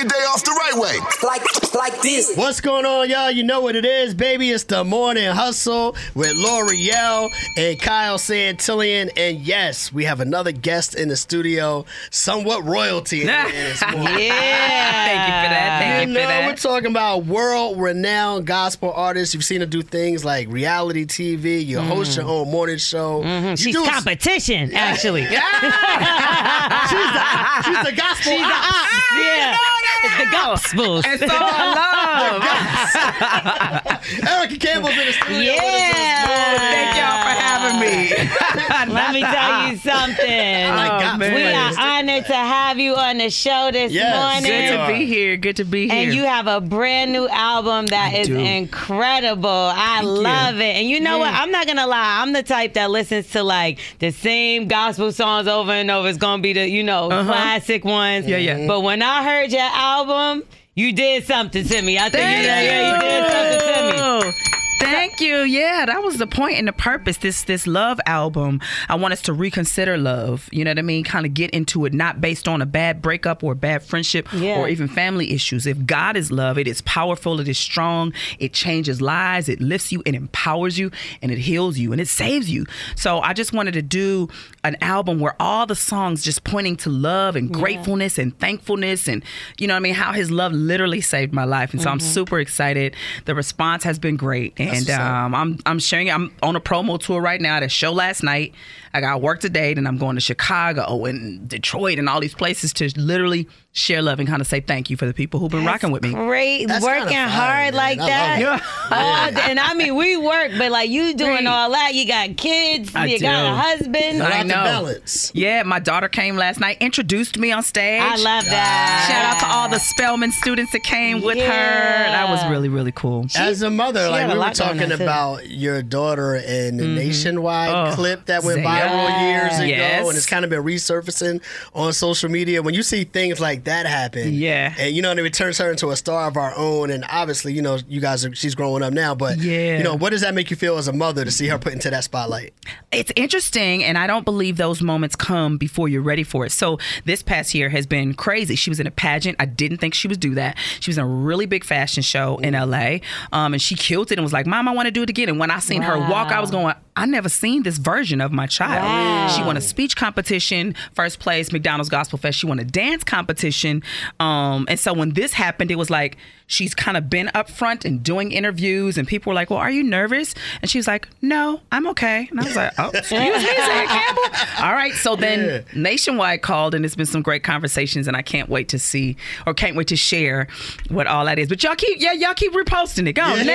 Your day off the right way. Like, like this. What's going on, y'all? You know what it is, baby. It's the morning hustle with Lore'l and Kyle Santillian. And yes, we have another guest in the studio, somewhat royalty in this. Yeah. Thank you for that. Thank You you, know, for that. we're talking about world-renowned gospel artists. You've seen her do things like reality TV. You mm. host your own morning show. Mm-hmm. You She's do- competition, actually. she's, the, she's the gospel She's the ops. ops. Ah! Yeah. It's the gospel. And so I love. Erica Campbell's in the studio. with us this Yeah. Morning. Thank y'all for me. Let me tell you oh, something. like gospel we are honored to have you on the show this Yes. morning. Good to be here. Good to be here. And you have a brand new album that is do. incredible. I love it. And you know what? I'm not gonna lie. I'm the type that listens to like the same gospel songs over and over. It's gonna be the you know uh-huh. classic ones. Yeah, yeah. But when I heard your album, you did something to me. I think Thank you, yeah, you did something to me. Thank you. Yeah, that was the point and the purpose. This this love album. I want us to reconsider love. You know what I mean? Kind of get into it, not based on a bad breakup or bad friendship Yeah. or even family issues. If God is love, it is powerful, it is strong, it changes lives, it lifts you, it empowers you, and it heals you, and it saves you. So I just wanted to do an album where all the songs just pointing to love and gratefulness and thankfulness and you know what I mean how his love literally saved my life. And so I'm mm-hmm. super excited. The response has been great. And up. um, I'm I'm sharing it. I'm on a promo tour right now at a show last night. I got work today, then I'm going to Chicago and Detroit and all these places to literally share love and kind of say thank you for the people who've been rocking with me. Great, That's working kinda hard man. like I that. love All day- and I mean, we work, but like you doing Right. all that. You got kids, I you got a husband. Shout I out know. balance. Yeah, my daughter came last night, introduced me on stage. I love that. Shout out to all the Spelman students that came with her. That was really, really cool. As a mother, like we were talking about your daughter and the mm-hmm. nationwide Oh, clip that went Zaya. viral years ago, Yes. and it's kind of been resurfacing on social media. When you see things like that happen, Yeah. and you know, and it turns her into a star of our own. And obviously, you know, you guys are she's growing up now, but Yeah. you know, what does that make you feel as a mother to see her put into that spotlight? it's interesting and i don't believe those moments come before you're ready for it so this past year has been crazy she was in a pageant i didn't think she would do that she was in a really big fashion show in la um, and she killed it and was like mom i want to do it again and when i seen her walk i was going i never seen this version of my child. Wow. she won a speech competition first place mcdonald's gospel fest. She won a dance competition. Um, and so when this happened it was like she's kind of been up front and doing interviews and people were like well are you nervous and she was like no i'm okay and i was like oh excuse me Zaya campbell all right so then Yeah. nationwide called and it's been some great conversations and i can't wait to see or can't wait to share what all that is but y'all keep yeah y'all keep reposting it go nationwide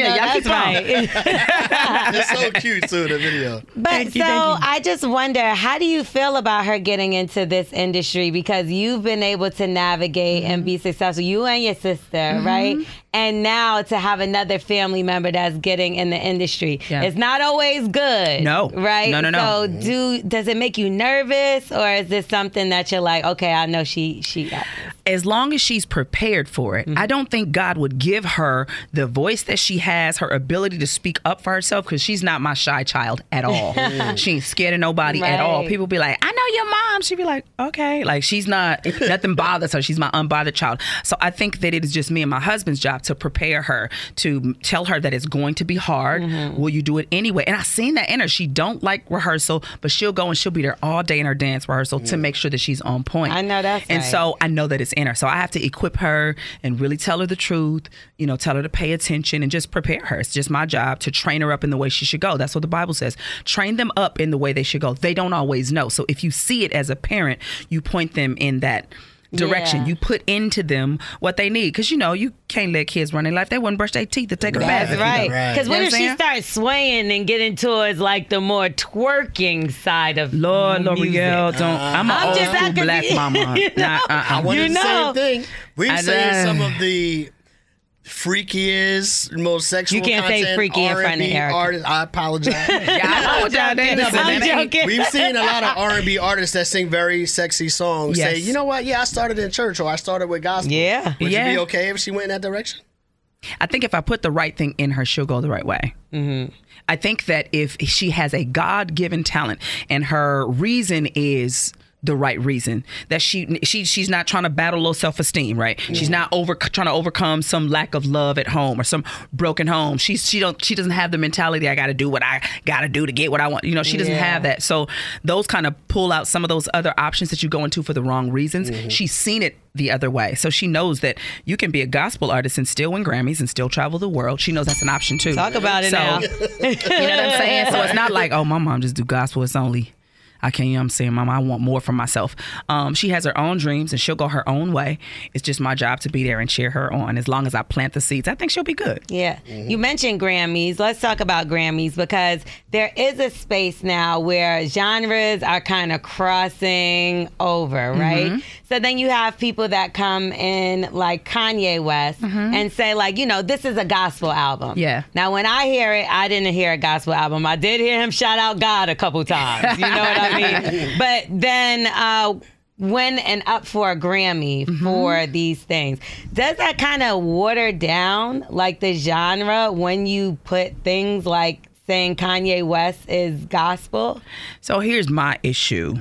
yeah y'all keep that's right. It's so cute too. The video. But Thank you, so thank you. I just wonder, how do you feel about her getting into this industry? Because you've been able to navigate and Mm-hmm. be successful, you and your sister, mm-hmm. right? And now to have another family member that's getting in the industry, Yeah. it's not always good. No. right? No, no, no. So mm-hmm. do does it make you nervous, or is this something that you're like, okay, I know she she got this. as long as she's prepared for it, I mm-hmm. don't think God would give her the voice that she has, her ability to speak up for herself, because she's not my shy child at all. she ain't scared of nobody at all. Right. People be like, I your mom. She'd be like, okay. Like she's not, nothing bothers her. She's my unbothered child. So I think that it is just me and my husband's job to prepare her, to tell her that it's going to be hard. Mm-hmm. Will you do it anyway? And I seen that in her. She don't like rehearsal, but she'll go and she'll be there all day in her dance rehearsal to make sure that she's on point. I know that's And right. so I know that it's in her. So I have to equip her and really tell her the truth, you know, tell her to pay attention and just prepare her. It's just my job to train her up in the way she should go. That's what the Bible says. Train them up in the way they should go. They don't always know. So if you see it as a parent, you point them in that direction. Yeah. You put into them what they need. Because, you know, you can't let kids run their life. They wouldn't brush their teeth to take a bath. That's if you right. don't. Right. Because what You know if she starts swaying and getting towards like the more twerking side of Lord, music? Lore'l, don't. Uh-huh. I'm I'm old just school black confused. mama. You Nah, know? uh-uh. I wanted You the know. same thing. We've I seen know. some of the freakiest, most sexual. You can't say content freaky in front of Erica. Artists. I apologize. Yeah, I know what y'all dancing. I'm That joking. We've seen a lot of R and B artists that sing very sexy songs. Say, you know what? Yeah, I started in church or I started with gospel. Yeah. Would Yeah. you be okay if she went in that direction? I think if I put the right thing in her, she'll go the right way. Mm-hmm. I think that if she has a God given talent and her reason is the right reason that she she she's not trying to battle low self esteem, right? She's not over trying to overcome some lack of love at home or some broken home. She's she don't she doesn't have the mentality I got to do what I got to do to get what I want. You know, she doesn't Yeah. have that. So those kind of pull out some of those other options that you go into for the wrong reasons. Mm-hmm. She's seen it the other way. So she knows that you can be a gospel artist and still win Grammys and still travel the world. She knows that's an option too. Talk about it So, now. you know what I'm saying? So it's not like, oh, my mom just do gospel. It's only I can't. You know what I'm saying, Mama, I want more for myself. Um, she has her own dreams and she'll go her own way. It's just my job to be there and cheer her on. As long as I plant the seeds, I think she'll be good. Yeah. Mm-hmm. You mentioned Grammys. Let's talk about Grammys because there is a space now where genres are kind of crossing over, mm-hmm. right? So then you have people that come in like Kanye West mm-hmm. and say like, you know, this is a gospel album. Yeah. Now when I hear it, I didn't hear a gospel album. I did hear him shout out God a couple times. You know what I mean? But then uh win and up for a Grammy for these things. Does that kind of water down like the genre when you put things like saying Kanye West is gospel? So here's my issue.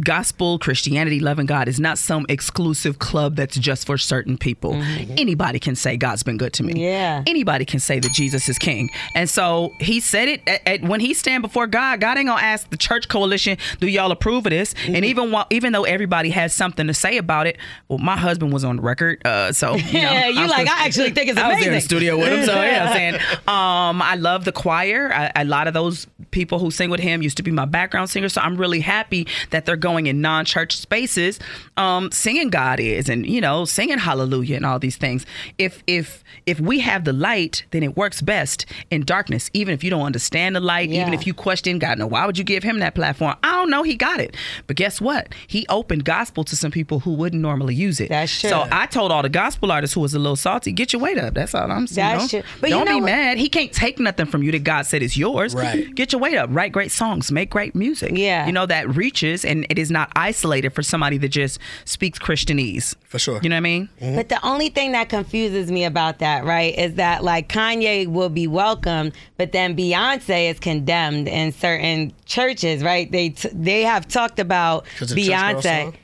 Gospel Christianity, loving God is not some exclusive club that's just for certain people. Anybody can say God's been good to me. Yeah. Anybody can say that Jesus is King. And so he said it at, at- when he stand before God. God ain't gonna ask the church coalition, "Do y'all approve of this?" And even while, even though everybody has something to say about it, well, my husband was on the record, uh, so you know, Yeah, you like, supposed- I actually think it's amazing. I was there in the studio with him, so yeah, I'm saying, um, I love the choir. I, a lot of those people who sing with him used to be my background singers, so I'm really happy that they're going in non-church spaces, um, singing God is, and you know, singing Hallelujah and all these things. If if if we have the light, then it works best in darkness. Even if you don't understand the light, even if you question God, no, why would you give him that platform? I don't know. He got it, but guess what? He opened gospel to some people who wouldn't normally use it. That's true. So I told all the gospel artists who was a little salty, get your weight up. That's all I'm saying. That's Don't- true. But you don't know be what- mad. He can't take nothing from you that God said is yours. Right. Get your weight up. Write great songs. Make great music. Yeah. You know that reaches and it is not isolated for somebody that just speaks Christianese. For sure. You know what I mean? Mm-hmm. But the only thing that confuses me about that, right, is that like Kanye will be welcomed, but then Beyonce is condemned in certain churches, right? They t- they have talked about 'Cause of the Church Girl Beyonce.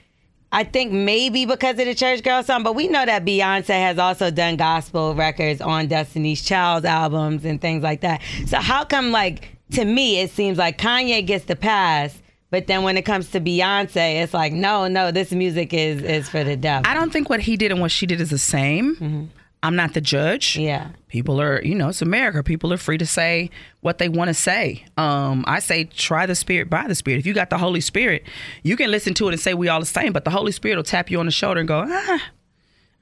I think maybe because of the church girl song, but we know that Beyonce has also done gospel records on Destiny's Child's albums and things like that. So how come like to me it seems like Kanye gets the pass, but then when it comes to Beyonce, it's like no, no, this music is is for the devil. I don't think what he did and what she did is the same. I'm not the judge. Mm-hmm. Yeah. People are, you know, it's America. People are free to say what they want to say. Um, I say try the spirit by the spirit. If you got the Holy Spirit, you can listen to it and say we all the same, but the Holy Spirit will tap you on the shoulder and go, ah,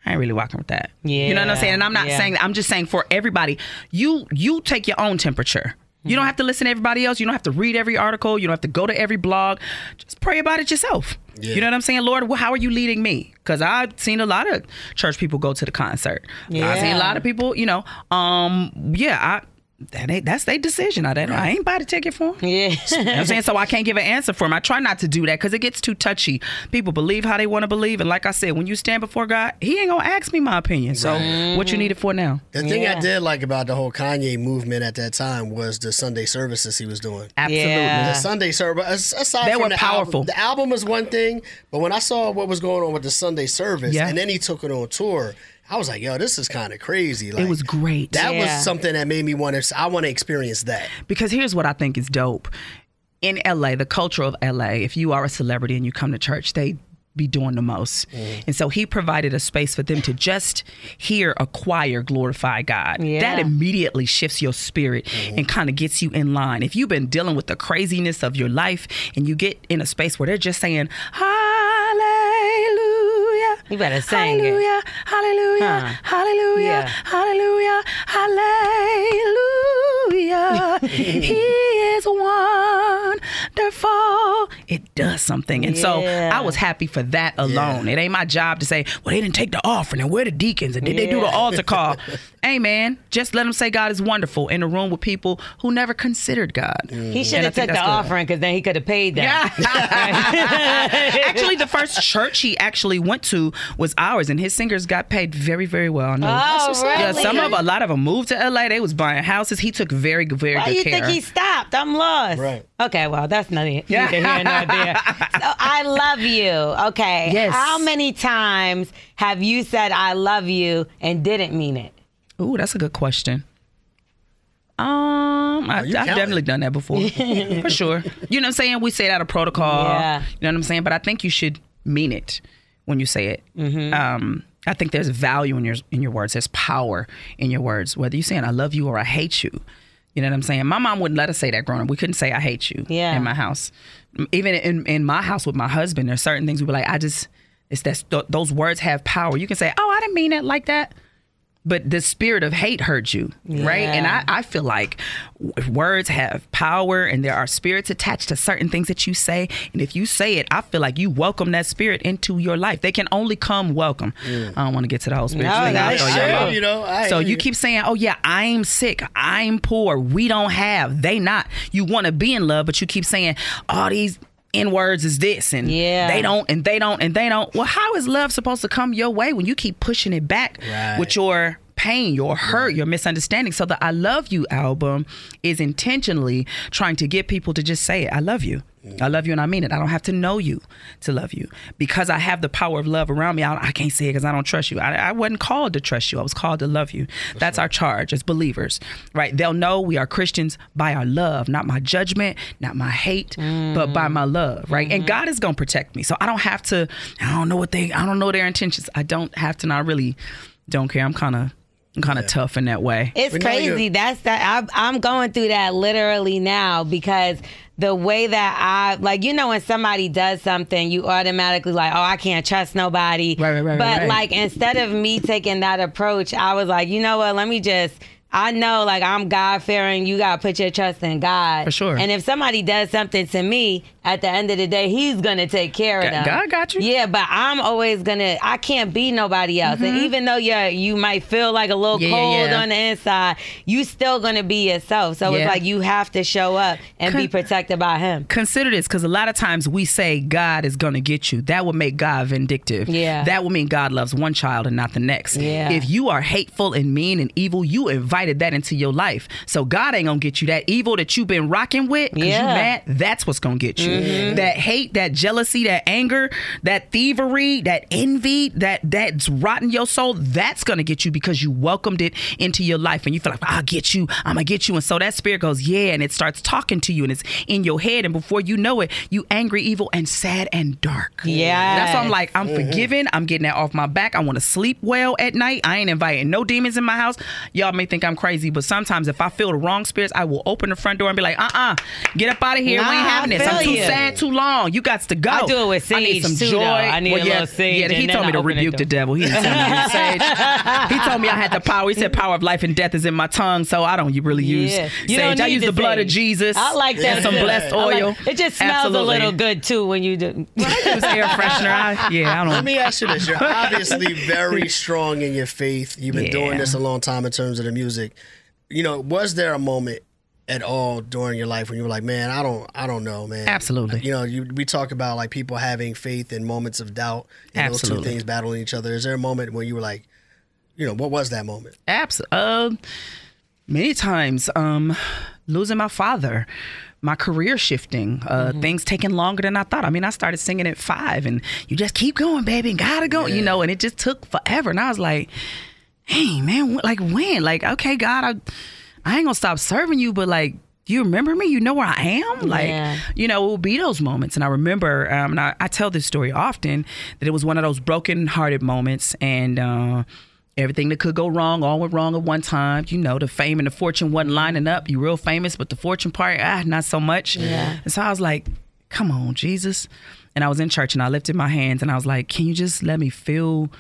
I ain't really walking with that. Yeah. You know what I'm saying? And I'm not yeah. saying that. I'm just saying for everybody, you you take your own temperature. You don't have to listen to everybody else. You don't have to read every article. You don't have to go to every blog. Just pray about it yourself. Yeah. You know what I'm saying? Lord, well, how are you leading me? Because I've seen a lot of church people go to the concert. I've seen a lot of people, you know, um, yeah, I that ain't that's their decision. I, that, I ain't buy the ticket for 'em. Yeah. You know what I'm saying? So I can't give an answer for them. I try not to do that because it gets too touchy. People believe how they want to believe. And like I said, when you stand before God, He ain't going to ask me my opinion. So what you need it for now? The thing I did like about the whole Kanye movement at that time was the Sunday services he was doing. Absolutely. Yeah. The Sunday service, aside They from were the powerful. Album, the album was one thing, but when I saw what was going on with the Sunday service, Yeah. and then he took it on tour, I was like, "Yo, this is kind of crazy." Like, It was great. That Yeah. was something that made me want to. I want to experience that. because here's what I think is dope. In LA, the culture of LA, if you are a celebrity and you come to church, they be doing the most. Mm. And so he provided a space for them to just hear a choir glorify God. Yeah. That immediately shifts your spirit mm-hmm. and kind of gets you in line. If you've been dealing with the craziness of your life and you get in a space where they're just saying, Hallelujah You better sing it. Hallelujah, hallelujah, Huh. hallelujah, Yeah. hallelujah, hallelujah. he is wonderful. It does something. And so I was happy for that alone. It ain't my job to say, well, they didn't take the offering and where the deacons and did they do the altar call? Amen. just let them say God is wonderful in a room with people who never considered God. He should have took the good. offering because then he could have paid them. actually, the first church he actually went to was ours, and his singers got paid very, very well. I know. Oh, Yeah, some of a lot of them moved to LA. They was buying houses. He took very, very Why good you care. think he stopped? I'm lost. Right. Okay, well, that's neither neither here nor there. So I love you. Okay. Yes. How many times have you said I love you and didn't mean it? Ooh, that's a good question. Um, I, I've definitely done that before, for sure. You know what I'm saying? We say it out of protocol. Yeah. You know what I'm saying? But I think you should mean it when you say it. Mm-hmm. Um, I think there's value in your in your words. There's power in your words. Whether you're saying I love you or I hate you. You know what I'm saying? My mom wouldn't let us say that growing up. We couldn't say I hate you Yeah. in my house. Even in, in my house with my husband, there's certain things we were like, I just, it's that th- those words have power. You can say, oh, I didn't mean it like that but the spirit of hate hurt you, right? And I, I feel like words have power and there are spirits attached to certain things that you say. And if you say it, I feel like you welcome that spirit into your life. They can only come welcome. I don't want to get to the whole spirit No, thing. that's I'll true. y'all. You know, I so you you. keep saying, oh, yeah, I'm sick. I'm poor. We don't have. They not. You want to be in love, but you keep saying, all these. N words is this, and Yeah. they don't, and they don't, and they don't. Well, how is love supposed to come your way when you keep pushing it back Right. with your pain, your hurt, your misunderstanding. So the I Love You album is intentionally trying to get people to just say it. I love you. I love you and I mean it. I don't have to know you to love you. Because I have the power of love around me, I, I can't say it because I don't trust you. I, I wasn't called to trust you. I was called to love you. That's our charge as believers, right? They'll know we are Christians by our love, not my judgment, not my hate, but by my love, right? And mm-hmm. God is going to protect me. So I don't have to, I don't know what they, I don't know their intentions. I don't have to, I really don't care. I'm kind of, kind of tough in that way. It's We know crazy. That's that. I, I'm going through that literally now because the way that I like, you know, when somebody does something, you automatically like, oh, I can't trust nobody. Right, right, right, But right, right. like, instead of me taking that approach, I was like, you know what? Let me just. I know, like I'm God fearing. You gotta put your trust in God For sure. And if somebody does something to me, at the end of the day, He's gonna take care of them. God got you. Yeah, but I'm always gonna. I can't be nobody else. And even though you you might feel like a little Mm-hmm. Yeah, cold yeah. on the inside, you still gonna be yourself. So Yeah. it's like you have to show up and be protected by him. consider this because a lot of times we say God is going to get you. That would make God vindictive. Yeah. That would mean God loves one child and not the next. Yeah. If you are hateful and mean and evil, you invited that into your life. So God ain't going to get you. That evil that you've been rocking with, because Yeah. Mm-hmm. you mad, that's what's going to get you. That hate, that jealousy, that anger, that thievery, that envy, that that's rotting your soul, that's going to get you because you welcomed it into your life and you feel like, I'll get you, I'm going to get you. And so that spirit goes, yeah, and it starts talking to you and it's in your head. And before you know it, you angry, evil, and sad and dark. Yeah. That's why I'm like, I'm forgiven. I'm getting that off my back. I want to sleep well at night. I ain't inviting no demons in my house. Y'all may think I'm crazy, but sometimes if I feel the wrong spirits, I will open the front door and be like, uh uh get up out of here. we ain't having this. I'm feel too you. sad too long. You got to go. I do it with I need some too, joy. though. I need a yeah, little sage, Yeah, he told me to I open the rebuke the devil. He didn't tell me to sage. He told me I had the power. He said power of life and death is in my tongue, so I don't really use Yeah. sage. You don't I use the the blood of. Jesus. I like that. And some blessed I like- oil. it just smells Absolutely. a little good too when you do. I use air freshener. I, yeah, I don't. Let me ask you this. You're obviously very strong in your faith. You've been doing this a long time in terms of the music. You know, was there a moment at all during your life when you were like, man, I don't I don't know, man. Absolutely. You know, you, we talk about like people having faith in moments of doubt and those two Absolutely. things battling each other. Is there a moment when you were like, you know, what was that moment? Absolutely. Um, many times, um, losing my father, my career shifting, uh, things taking longer than I thought. I mean, I started singing at five, and you just keep going, baby, and gotta go, you know. And it just took forever. And I was like, hey, man, like when? Like, okay, God, I, I ain't gonna stop serving you, but like. You remember me? You know where I am? Like, Yeah. you know, it will be those moments. And I remember, um, and I, I tell this story often, that it was one of those broken hearted moments. And uh, everything that could go wrong, all went wrong at one time. You know, the fame and the fortune wasn't lining up. You real famous, but the fortune part, ah, not so much. Yeah. And so I was like, come on, Jesus. and I was in church and I lifted my hands and I was like, "Can you just let me feel?"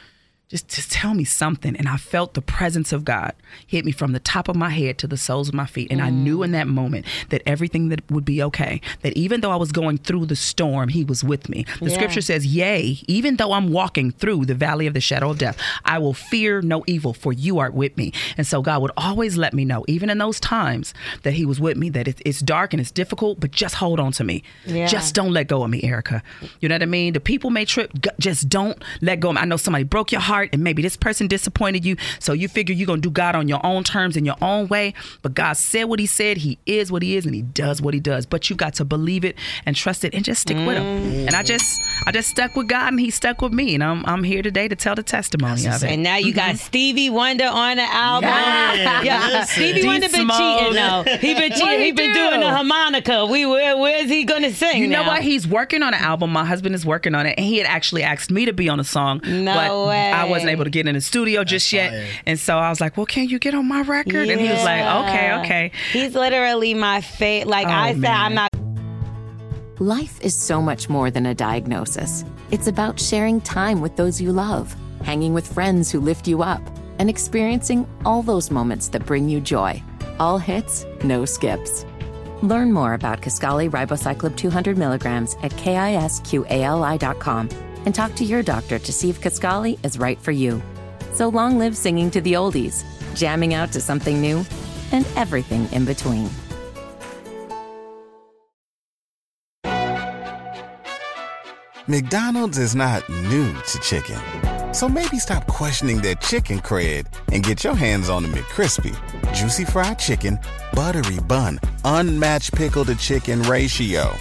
Just just tell me something. And i felt the presence of god hit me from the top of my head to the soles of my feet. And mm. i knew in that moment that everything that would be okay that even though i was going through the storm he was with me. The yeah. scripture says yea even though i'm walking through the valley of the shadow of death i will fear no evil for you are with me. And so god would always let me know even in those times that he was with me that it's dark and it's difficult but just hold on to me. Yeah. just don't let go of me erica. You know what i mean? The people may trip just don't let go of me. I know somebody broke your heart heart and maybe this person disappointed you. So you figure you're going to do God on your own terms in your own way. But God said what he said. He is what he is and he does what he does. But you got to believe it and trust it and just stick mm. with him. Mm. And I just I just stuck with God and he stuck with me. And I'm, I'm here today to tell the testimony of it. And now you got mm-hmm. Stevie Wonder on the album. Yeah, yeah. Stevie Wonder been cheating though. He been cheating. He, he been do? doing the harmonica. We where, where's he gonna sing? You now? know what? He's working on an album. My husband is working on it, and he had actually asked me to be on a song. No but way. I wasn't able to get in the studio That's just yet. Fire. And so I was like, well, can you get on my record? Yeah. And he was like, okay, okay. He's literally my fate. Like oh, I said, man. I'm not. Life is so much more than a diagnosis. It's about sharing time with those you love, hanging with friends who lift you up, and experiencing all those moments that bring you joy. All hits, no skips. Learn more about Kisqali Ribociclib 200 milligrams at kisqali.com and talk to your doctor to see if Kisqali is right for you. So long live singing to the oldies, jamming out to something new, and everything in between. McDonald's is not new to chicken. So maybe stop questioning their chicken cred and get your hands on the McCrispy. Juicy fried chicken, buttery bun, unmatched pickle to chicken ratio.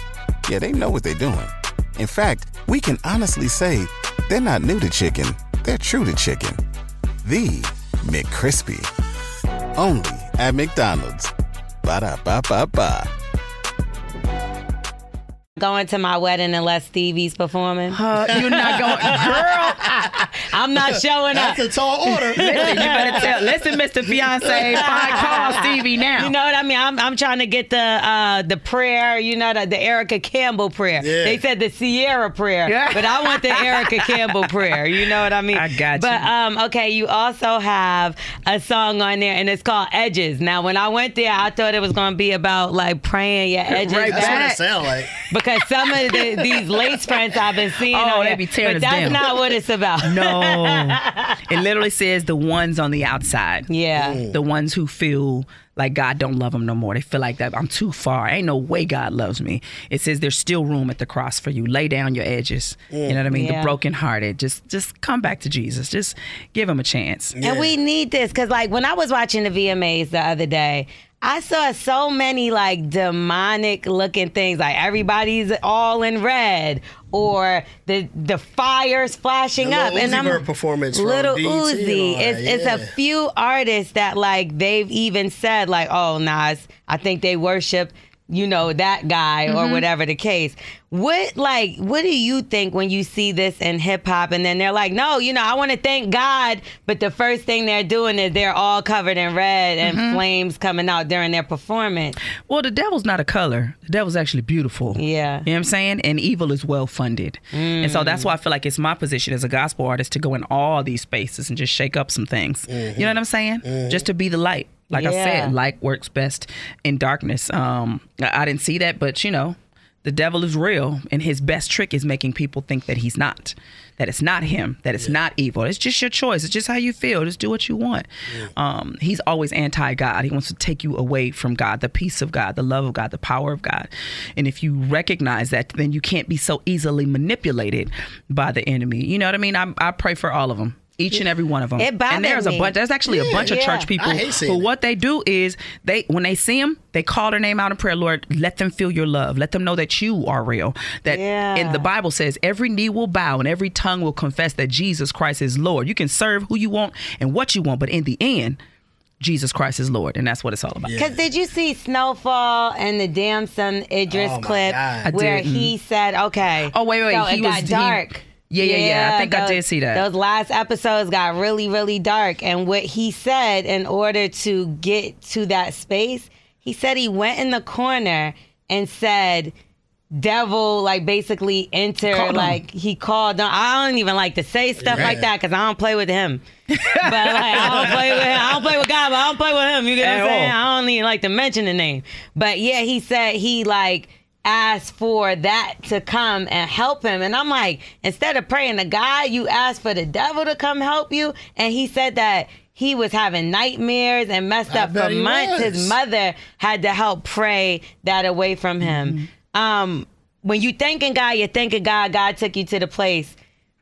Yeah, they know what they're doing. In fact, we can honestly say they're not new to chicken, they're true to chicken. The McCrispy. Only at McDonald's. Ba da ba ba ba. Going to my wedding unless Stevie's performing. Uh, you're not going, girl. I'm not showing up. That's a tall order. listen, you better tell. Listen, Mr. Fiance, call Stevie now. You know what I mean? I'm, I'm trying to get the uh, the prayer. You know the, the Erica Campbell prayer. Yeah. They said the Sierra prayer, yeah. but I want the Erica Campbell prayer. You know what I mean? I got you. But um, okay, you also have a song on there, and it's called Edges. Now, when I went there, I thought it was going to be about like praying your edges. Right, that's what it sound like. Because some of the, these lace fronts I've been seeing, oh, they be tearing but that's down. not what it's about. No, it literally says the ones on the outside. Yeah, mm. the ones who feel like God don't love them no more. They feel like that I'm too far. Ain't no way God loves me. It says there's still room at the cross for you. Lay down your edges. Mm. You know what I mean? Yeah. The brokenhearted. Just just come back to Jesus. Just give him a chance. Yeah. And we need this because like when I was watching the VMAs the other day, I saw so many like demonic looking things. Like everybody's all in red, or the the fires flashing up. Uzi and I'm performance Lil Uzi. It's yeah. it's a few artists that like they've even said like, oh Nas, I think they worship you know that guy mm-hmm. or whatever the case what like what do you think when you see this in hip hop and then they're like no you know i want to thank god but the first thing they're doing is they're all covered in red and mm-hmm. flames coming out during their performance well the devil's not a color the devil's actually beautiful yeah you know what i'm saying and evil is well funded mm. and so that's why i feel like it's my position as a gospel artist to go in all these spaces and just shake up some things mm-hmm. you know what i'm saying mm-hmm. just to be the light like yeah. I said, light works best in darkness. Um, I didn't see that, but you know, the devil is real, and his best trick is making people think that he's not, that it's not him, that it's yeah. not evil. It's just your choice. It's just how you feel. Just do what you want. Yeah. Um, he's always anti-God. He wants to take you away from God, the peace of God, the love of God, the power of God. And if you recognize that, then you can't be so easily manipulated by the enemy. You know what I mean? I, I pray for all of them each and every one of them. It bothered and there's me. a bunch. There's actually yeah, a bunch of yeah. church people who what they do is they when they see them, they call their name out in prayer. Lord, let them feel your love. Let them know that you are real. That yeah. and the Bible says every knee will bow and every tongue will confess that Jesus Christ is Lord. You can serve who you want and what you want, but in the end. Jesus Christ is Lord, and that's what it's all about. Because did you see Snowfall and the damn Damson Idris oh clip where he said, "Okay, oh wait, wait, so he it was, got dark." He, yeah, yeah, yeah. I think those, I did see that. Those last episodes got really, really dark. And what he said in order to get to that space, he said he went in the corner and said, devil like basically enter Called him. like he called on I don't even like to say stuff like that because I don't play with him. but like I don't play with him. I don't play with God, but I don't play with him. You get At what I'm saying? I don't even like to mention the name. But yeah, he said he like asked for that to come and help him. And I'm like, instead of praying to God, you asked for the devil to come help you. And he said that he was having nightmares and messed I up for months. was. His mother had to help pray that away from him. Um, when you thanking God, you're thanking God. God took you to the place.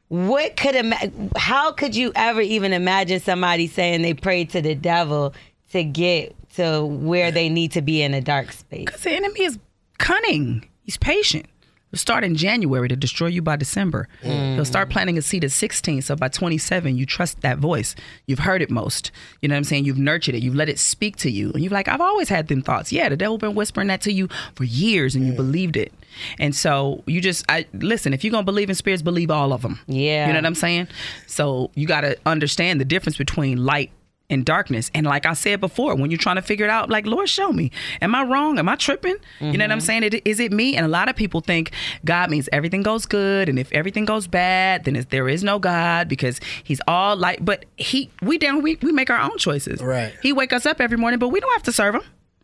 What could how could you ever even imagine somebody saying they prayed to the devil to get to where they need to be in a dark space? Because the enemy is cunning. He's patient. He'll start in January to destroy you by December. Mm. He'll start planting a seed at 16. So by 27, you trust that voice. You've heard it most. You know what I'm saying? You've nurtured it. You've let it speak to you. And you're like, I've always had them thoughts. Yeah, the devil been whispering that to you for years and you believed it. And so you just, I listen, if you're going to believe in spirits, believe all of them. Yeah. You know what I'm saying? So you got to understand the difference between light and darkness. And like I said before, when you're trying to figure it out, like, Lord, show me. Am I wrong? Am I tripping? You know what I'm mm-hmm. saying? It, is it me? And a lot of people think God means everything goes good. And if everything goes bad, then there is no God because he's all light. But he, we down, we, we make our own choices. Right. He wake us up every morning, but we don't have to serve him.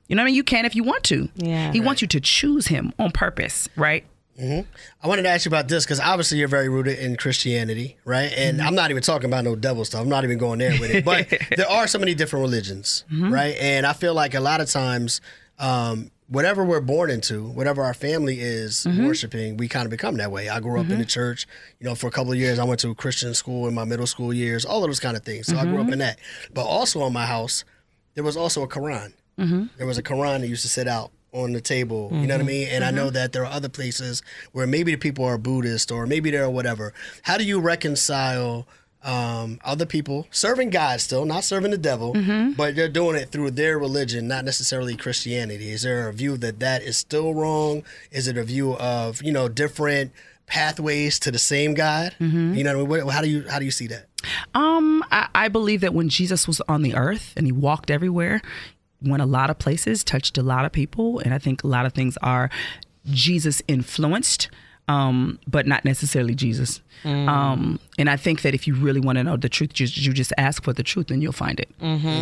You know what I mean? You can if you want to. Yeah. He wants you to choose him on purpose, right? Mm-hmm. I wanted to ask you about this because obviously you're very rooted in Christianity, right? And mm-hmm. I'm not even talking about no devil stuff. I'm not even going there with it. But there are so many different religions, mm-hmm. right? And I feel like a lot of times, um, whatever we're born into, whatever our family is worshiping, we kind of become that way. I grew up in the church. You know, for a couple of years, I went to a Christian school in my middle school years, all of those kind of things. So I grew up in that. But also in my house, there was also a Quran. There was a Quran that used to sit out on the table. You know what I mean? And I know that there are other places where maybe the people are Buddhist or maybe they're whatever. How do you reconcile um, other people serving God still, not serving the devil, but they're doing it through their religion, not necessarily Christianity? Is there a view that that is still wrong? Is it a view of you know different pathways to the same God? You know, what I mean? How do you how do you see that? Um, I, I believe that when Jesus was on the earth and he walked everywhere, went a lot of places, touched a lot of people, and I think a lot of things are Jesus influenced, um, but not necessarily Jesus. Um, and I think that if you really want to know the truth, you, you just ask for the truth and you'll find it.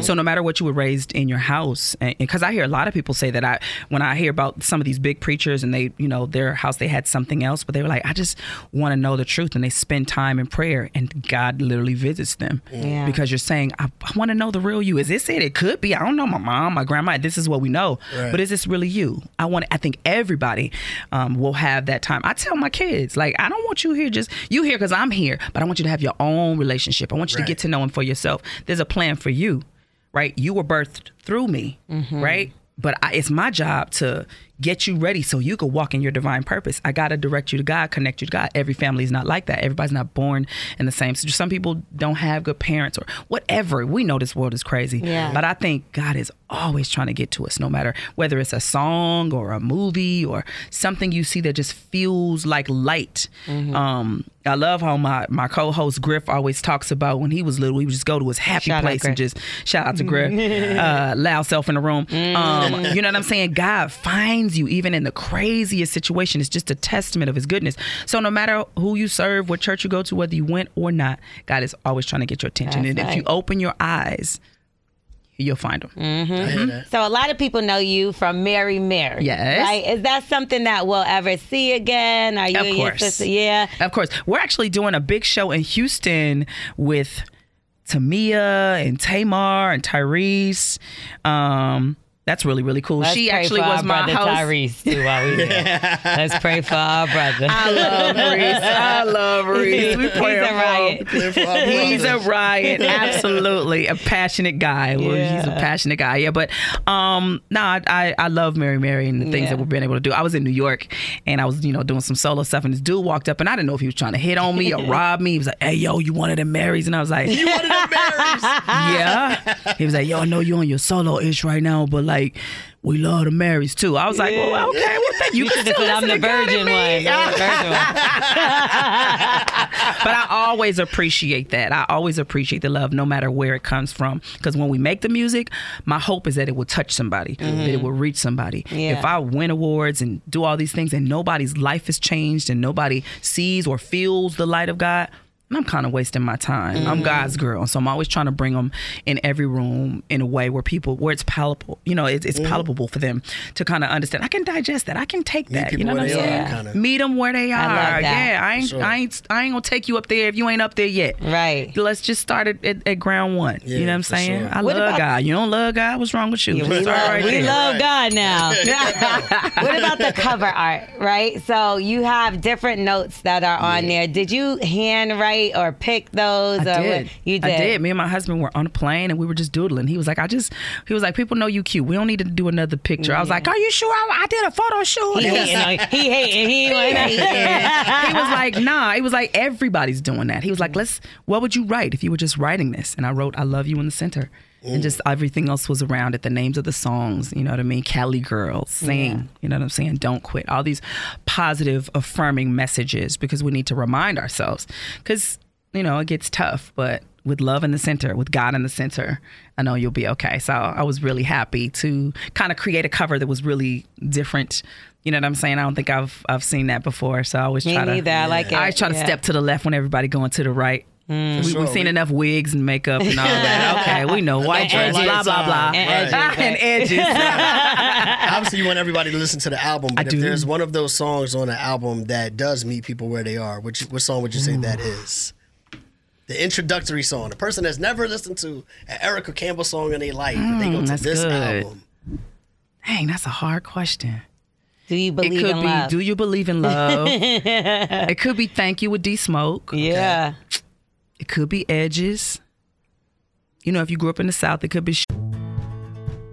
So no matter what you were raised in your house, because I hear a lot of people say that I, when I hear about some of these big preachers and they, you know, their house they had something else, but they were like, I just want to know the truth, and they spend time in prayer, and God literally visits them Yeah. because you're saying, I, I want to know the real you. Is this it? It could be. I don't know. My mom, my grandma. This is what we know, Right. but is this really you? I want. I think everybody um, will have that time. I tell my kids, like, I don't want you here just you here because I'm here, but I want you to have your own relationship. I want you Right. to get to know him for yourself. There's a plan for you, right? You were birthed through me, mm-hmm. right? But I, it's my job to get you ready so you could walk in your divine purpose. I got to direct you to God, connect you to God. Every family is not like that. Everybody's not born in the same. So some people don't have good parents or whatever. We know this world is crazy. Yeah. But I think God is always trying to get to us, no matter whether it's a song or a movie or something you see that just feels like light. Mm-hmm. Um, I love how my, my co-host Griff always talks about when he was little, he would just go to his happy Shout place and just shout out to Griff, uh, loud self in the room. Mm. Um, you know what I'm saying? God finds you even in the craziest situation. It's just a testament of His goodness. So no matter who you serve, what church you go to, whether you went or not, God is always trying to get your attention. That's and if you open your eyes, you'll find Him. I hear that. So a lot of people know you from Mary Mary. Yes. Right? Is that something that we'll ever see again? Are you Of course. sister? Yeah. Of course, we're actually doing a big show in Houston with Tamia and Tamar and Tyrese. Um, that's really really cool. Let's she pray actually for was our my brother host. Tyrese too while we there. Let's pray for our brother. I love Reese. I love Reese. We He's pray a riot. For our He's a brothers. riot, absolutely a passionate guy. Well, he's a passionate guy, yeah. But um, no, I, I I love Mary Mary and the things Yeah. that we've been able to do. I was in New York and I was you know doing some solo stuff, and this dude walked up, and I didn't know if he was trying to hit on me or rob me. He was like, "Hey, yo, you wanted them Marys?" And I was like, You wanted them Marys?" yeah. He was like, yo, I know you're on your solo ish right now, but like, we love the Marys too. I was like, well, okay, well, thank you. You can should have still I'm the to God and virgin one. The virgin one. but I always appreciate that. I always appreciate the love, no matter where it comes from. Because when we make the music, my hope is that it will touch somebody, that it mm-hmm. will reach somebody. Yeah. If I win awards and do all these things, and nobody's life has changed, and nobody sees or feels the light of God. I'm kind of wasting my time. I'm mm. God's girl, so I'm always trying to bring them in every room in a way where people, where it's palatable. You know, it's, it's mm. palatable for them to kind of understand. I can digest that. I can take that. You know what I'm saying? kinda. Meet them where they are. that. Yeah, I ain't, Sure. I ain't, I ain't gonna take you up there if you ain't up there yet. Right. Let's just start at, at, at ground one. Yeah, you know what I'm saying? sure. I What love about- God. You don't love God? What's wrong with you? we love, right we love Right. God now. what about the cover art, right? So you have different notes that are on there. Did you handwrite or pick those? I or did. What? You did. I did. Me and my husband were on a plane and we were just doodling. He was like, I just, he was like, people know you cute. We don't need to do another picture. I was like, Are you sure? I, I did a photo shoot. He hating. on- He hating. He he was like, nah. He was like, everybody's doing that. He was like, let's. What would you write if you were just writing this? And I wrote, I love you in the center, and just everything else was around it. The names of the songs, you know what I mean? Cali girls, sing. You know what I'm saying? Don't quit. All these positive, affirming messages because we need to remind ourselves because you know it gets tough, but. With love in the center, with God in the center, I know you'll be okay. So I was really happy to kind of create a cover that was really different. You know what I'm saying? I don't think I've I've seen that before. So I always Me try to neither. I like it. I try to Yeah. step to the left when everybody going to the right. Mm. We, sure. We've seen We- enough wigs and makeup and all that. Okay, we know white dress, edges. blah blah blah, And edges, and edges. Obviously, you want everybody to listen to the album, but I if do. there's one of those songs on the album that does meet people where they are, which what song would you say mm. that is? The introductory song. The person that's never listened to an Erica Campbell song in their life, but they go mm, to that's this good. album. Dang, that's a hard question. Do you It believe could in be love? Do you believe in love? it could be Thank You with D Smoke. yeah. It could be Edges. You know, if you grew up in the South, it could be Sh-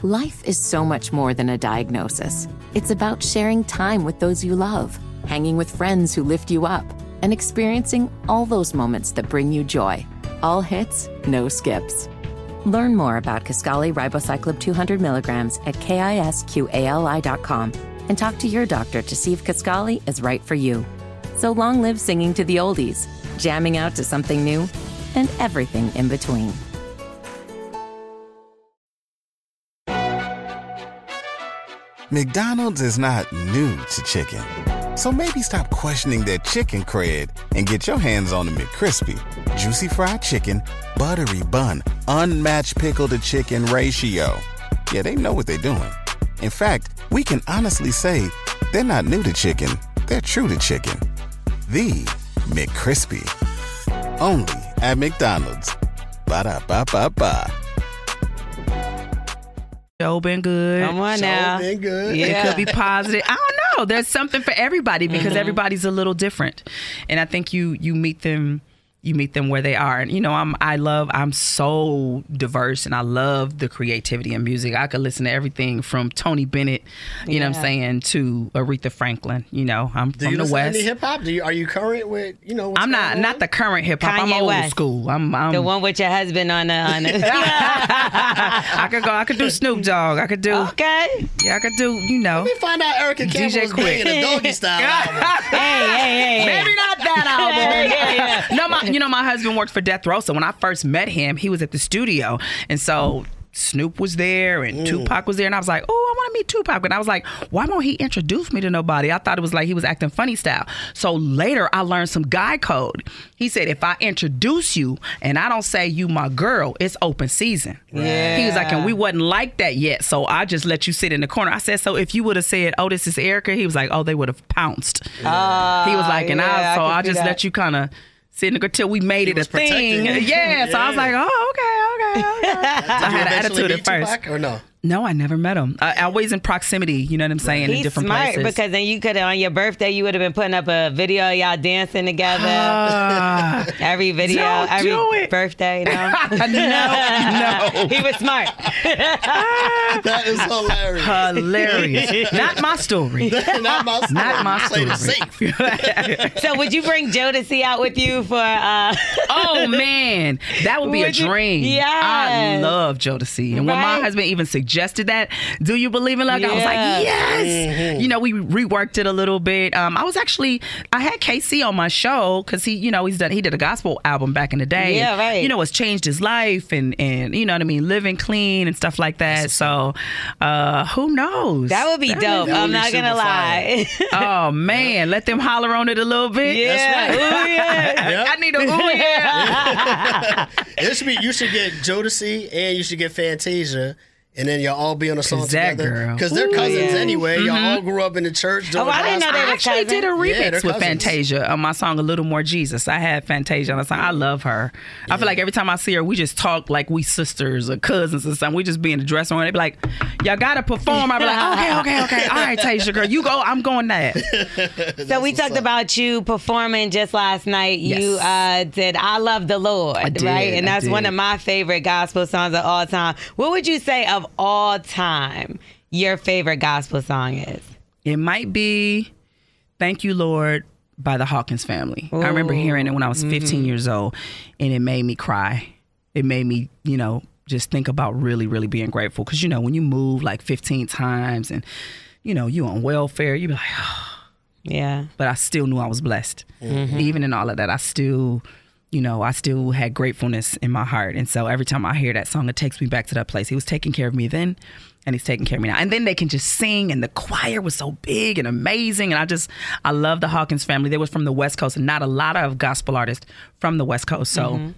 Life is so much more than a diagnosis. It's about sharing time with those you love, hanging with friends who lift you up, and experiencing all those moments that bring you joy. All hits, no skips. Learn more about Kisqali Ribociclib 200 milligrams at kisqali.com and talk to your doctor to see if Kisqali is right for you. So long live singing to the oldies, jamming out to something new, and everything in between. McDonald's is not new to chicken. So maybe stop questioning their chicken cred and get your hands on the McCrispy. Juicy fried chicken, buttery bun, unmatched pickle to chicken ratio. Yeah, they know what they're doing. In fact, we can honestly say they're not new to chicken, they're true to chicken. The McCrispy. Only at McDonald's. Ba da ba ba ba. show been good. Come on Show now. been good. Yeah. It could be positive. I don't know. There's something for everybody because mm-hmm. everybody's a little different, and I think you you meet them. You meet them where they are, and you know I'm. I love. I'm so diverse, and I love the creativity in music. I could listen to everything from Tony Bennett, you know what I'm saying, to Aretha Franklin. You know, I'm Do from you the listen West. to any hip hop? Do you are you current with you know? What's I'm not going not the current hip hop. I'm old West. school. I'm, I'm The one with your husband on the on the. I could go. I could do Snoop Dogg. I could do. okay. Yeah, I could do. You know. Let me find out Erica DJ Campbell's Quick. bringing a doggy style album. Hey, hey, hey. Maybe not that album. Yeah, yeah, No, my you know my husband worked for Death Row, so when I first met him, he was at the studio, and so. Snoop was there and mm. Tupac was there, and I was like, "Oh, I want to meet Tupac." And I was like, "Why won't he introduce me to nobody?" I thought it was like he was acting funny style. So later, I learned some guy code. He said, "If I introduce you and I don't say you my girl, it's open season." Yeah. He was like, "And we wasn't like that yet, so I just let you sit in the corner." I said, "So if you would have said, oh, this is Erica," he was like, "Oh, they would have pounced." Ah, he was like, and yeah, I I so can I just that. let you kind of sit in the till we made it a thing. you. Yeah, so I was like, oh, okay, okay, okay. I had an attitude at first. Tupac or no? No, I never met him. I, always in proximity. You know what I'm saying? in He's different smart places. because then you could on your birthday you would have been putting up a video of y'all dancing together. Ah, every video, Don't every do it. birthday. No, no, no. he was smart. That is hilarious. Hilarious. Not my story. Not my story. Not my story. so would you bring Jodeci out with you for? uh oh man, that would be Would a you- Yeah, I love Jodeci, and when my Right? husband even suggested that, "Do you believe in love?" I was like, "Yes." You know, we reworked it a little bit. Um, I was actually I had K-Ci on my show because he, you know, he's done he did did a gospel album back in the day. Yeah, and, right. You know, it's changed his life and and you know what I mean, living clean and stuff like that. So, uh, who knows? That would be That dope. that would I'm not gonna lie. oh man, let them holler on it a little bit. yeah. That's right. Ooh, yeah. Yep. I need a ooh yeah. It should be. You should get Jodeci and you should get Fantasia. And then y'all all be on a song 'Cause that together because they're Ooh, cousins yeah. anyway. Y'all all grew up in the church. doing Oh, I didn't know gospel. they I were actually did a remix Yeah, with cousins. Fantasia on my song "A Little More Jesus." I had Fantasia on the song. I love her. I feel like every time I see her, we just talk like we sisters or cousins or something. We just be in the dressing room. They be like, "Y'all gotta perform." I be like, "Okay, okay, okay. All right, Tasia girl, you go. I'm going that." So we talked about you performing just last night. You Yes. uh, did "I Love the Lord," I did, right? And that's one of my favorite gospel songs of all time. What would you say of all time your favorite gospel song is? It might be "Thank You, Lord" by the Hawkins family. I remember hearing it when I was mm-hmm. 15 years old, and it made me cry. It made me, you know, just think about really, really being grateful. Because you know, when you move like 15 times and you know you on welfare, you be like, oh, Yeah. but I still knew I was blessed. Mm-hmm. Even in all of that, I still, you know, I still had gratefulness in my heart. And so every time I hear that song, it takes me back to that place. He was taking care of me then, and he's taking care of me now. And then they can just sing, and the choir was so big and amazing. And I just, I love the Hawkins family. They was from the West Coast, and not a lot of gospel artists from the West Coast. So mm-hmm.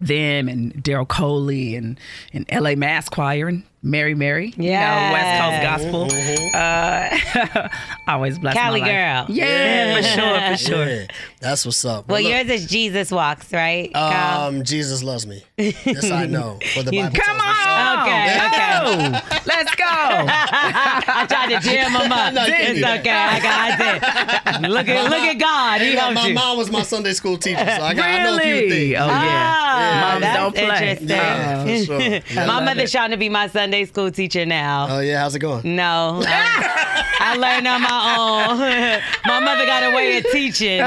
them and Daryl Coley and and L.A. Mass Choir and Mary Mary, you know, West Coast gospel. Uh, always bless Cali my life. girl. Yeah, for sure, for sure. Yeah, that's what's up. Well, But look, yours is Jesus Walks, right? Kyle? um, Jesus loves me. Yes, I know. For the Bible Come tells me so. on, Okay, Go. let's go. I tried to jam him up. No, it's do okay. I got it. Look at look at God. He You my you. mom was my Sunday school teacher, so I, got, I know a few Really? things. Oh yeah. Ah, Moms that's don't play. interesting. Yeah, for sure. Yeah. My mother's trying to be my Sunday school teacher now. Oh yeah, how's it going? No, I, I learned on my own. my mother got a way of teaching.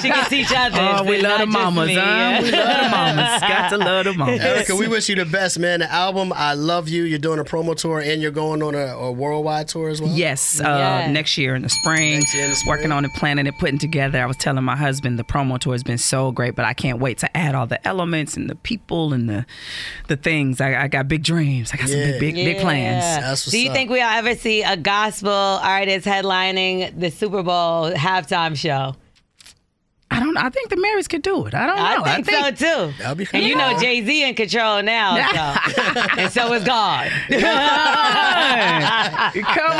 She can teach others. Oh, we and love the not just mamas, me. huh? We love the mamas. Got to love the mamas. Erica, we wish you the best, man. The album, I love you. You're doing a promo tour and you're going on a, a worldwide tour as well. Yes, uh, Yeah. next year in the spring. Next year in the spring. Working on it, planning it, putting together. I was telling my husband the promo tour has been so great, but I can't wait to add all the elements and the people and the the things. I, I got big dreams. I got some big, big, big plans. Yeah. That's what's Do you up. think we'll ever see a gospel artist headlining the Super Bowl halftime show? I don't. I think the Marys could do it. I don't know. I think, so too. That'll be And you know cool. Jay Z in control now, so. and so is God. Come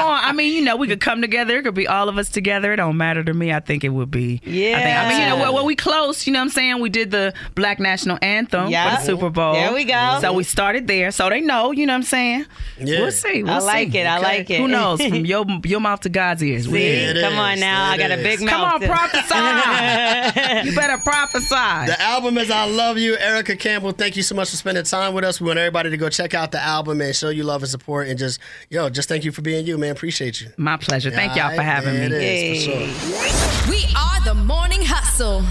on. I mean, you know, we could come together. It could be all of us together. It don't matter to me. I think it would be. Yeah. I, think, I mean, you know, well, well, we close. You know what I'm saying? We did the Black National Anthem Yeah. for the Super Bowl. There we go. So we started there. So they know, you know what I'm saying? Yeah. We'll see. We'll I like see. it. I Okay? like it. Who knows? From your your mouth to God's ears. See, see. come is. on now. It I got a big mouth. Come on, too. prophesy. you better prophesy. The album is I Love You. Erica Campbell, thank you so much for spending time with us. We want everybody to go check out the album and show you love and support and just, yo, just thank you for being you, man. Appreciate you. My pleasure. Thank y'all for having there me. it is, for sure. We are the morning hustle.